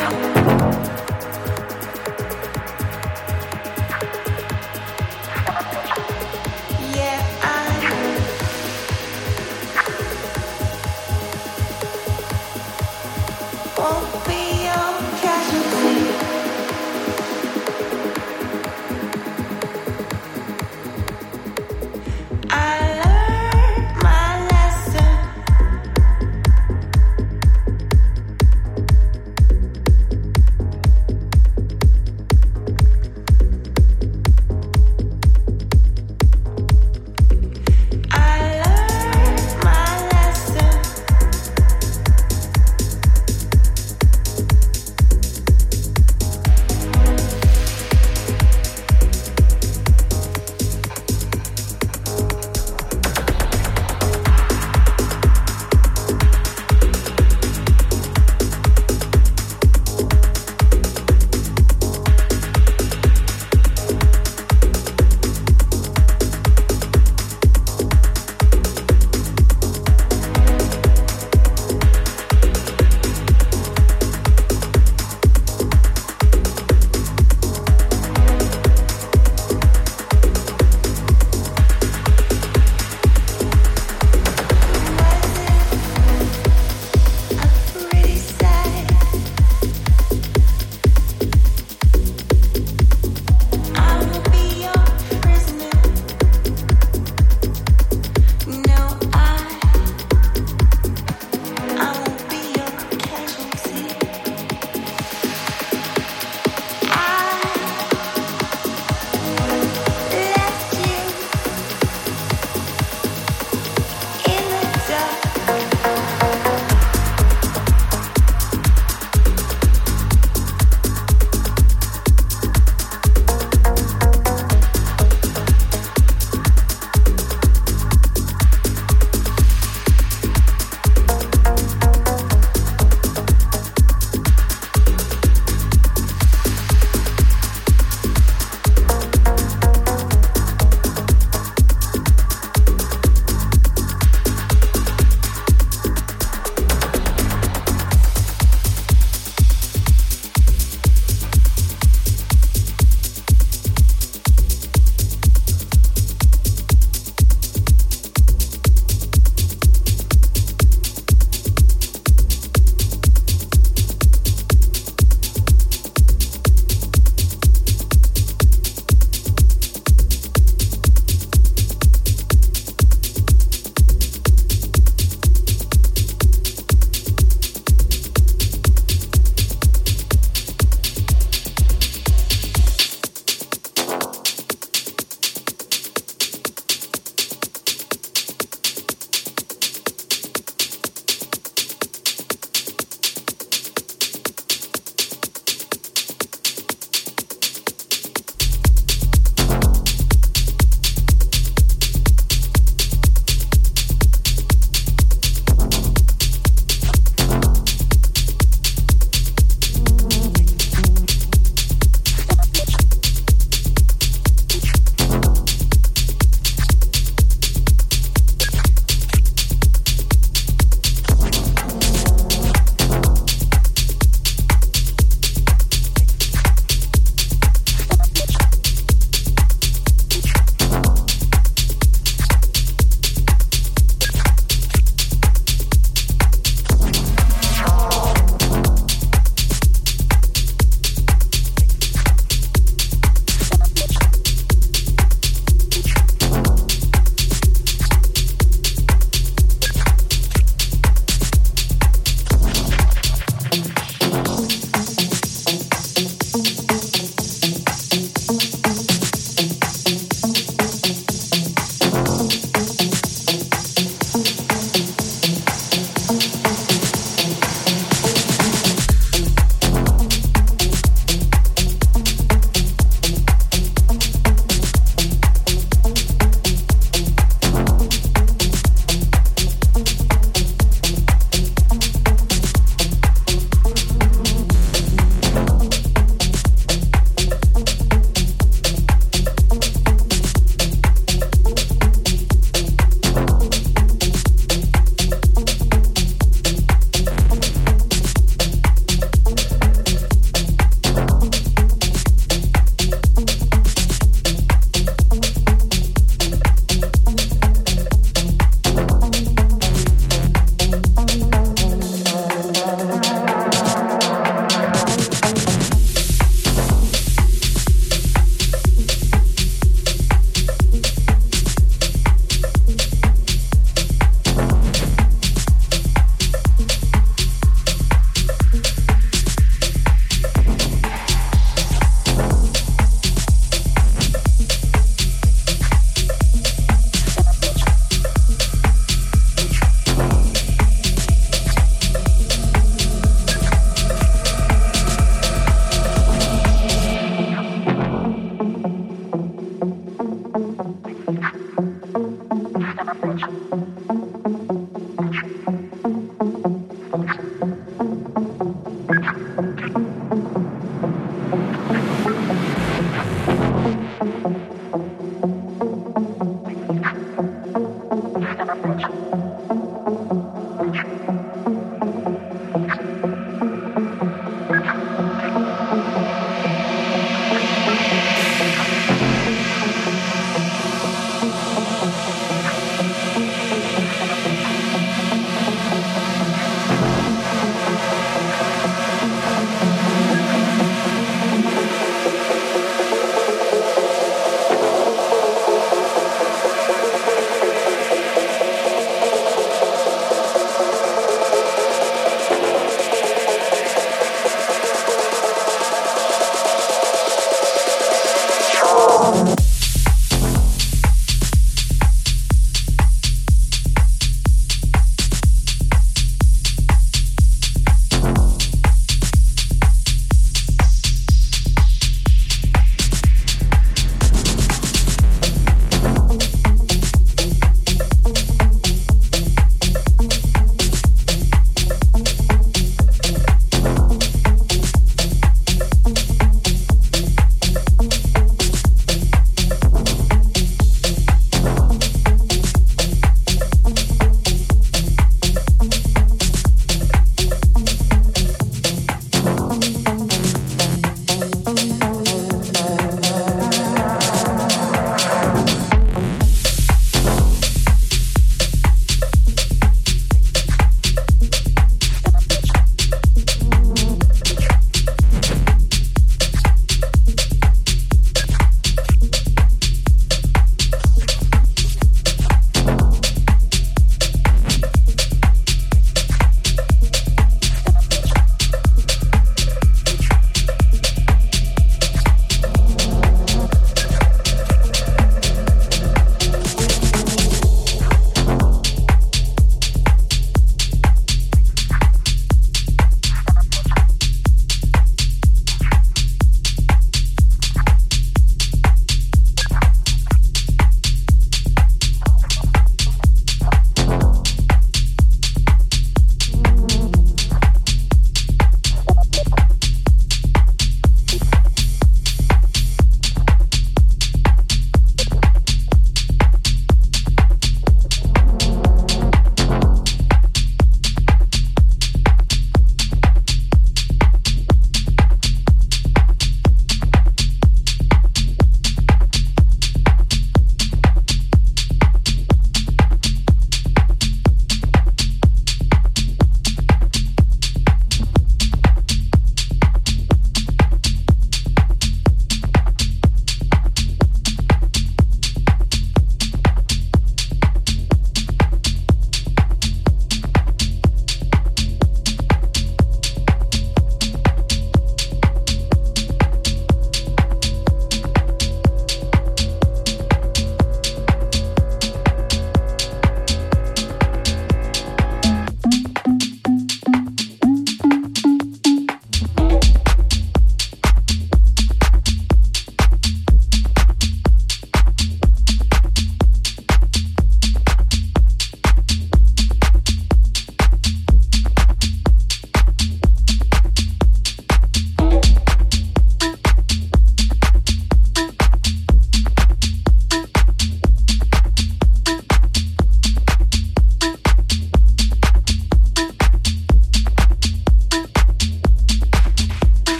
Thank you.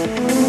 We gather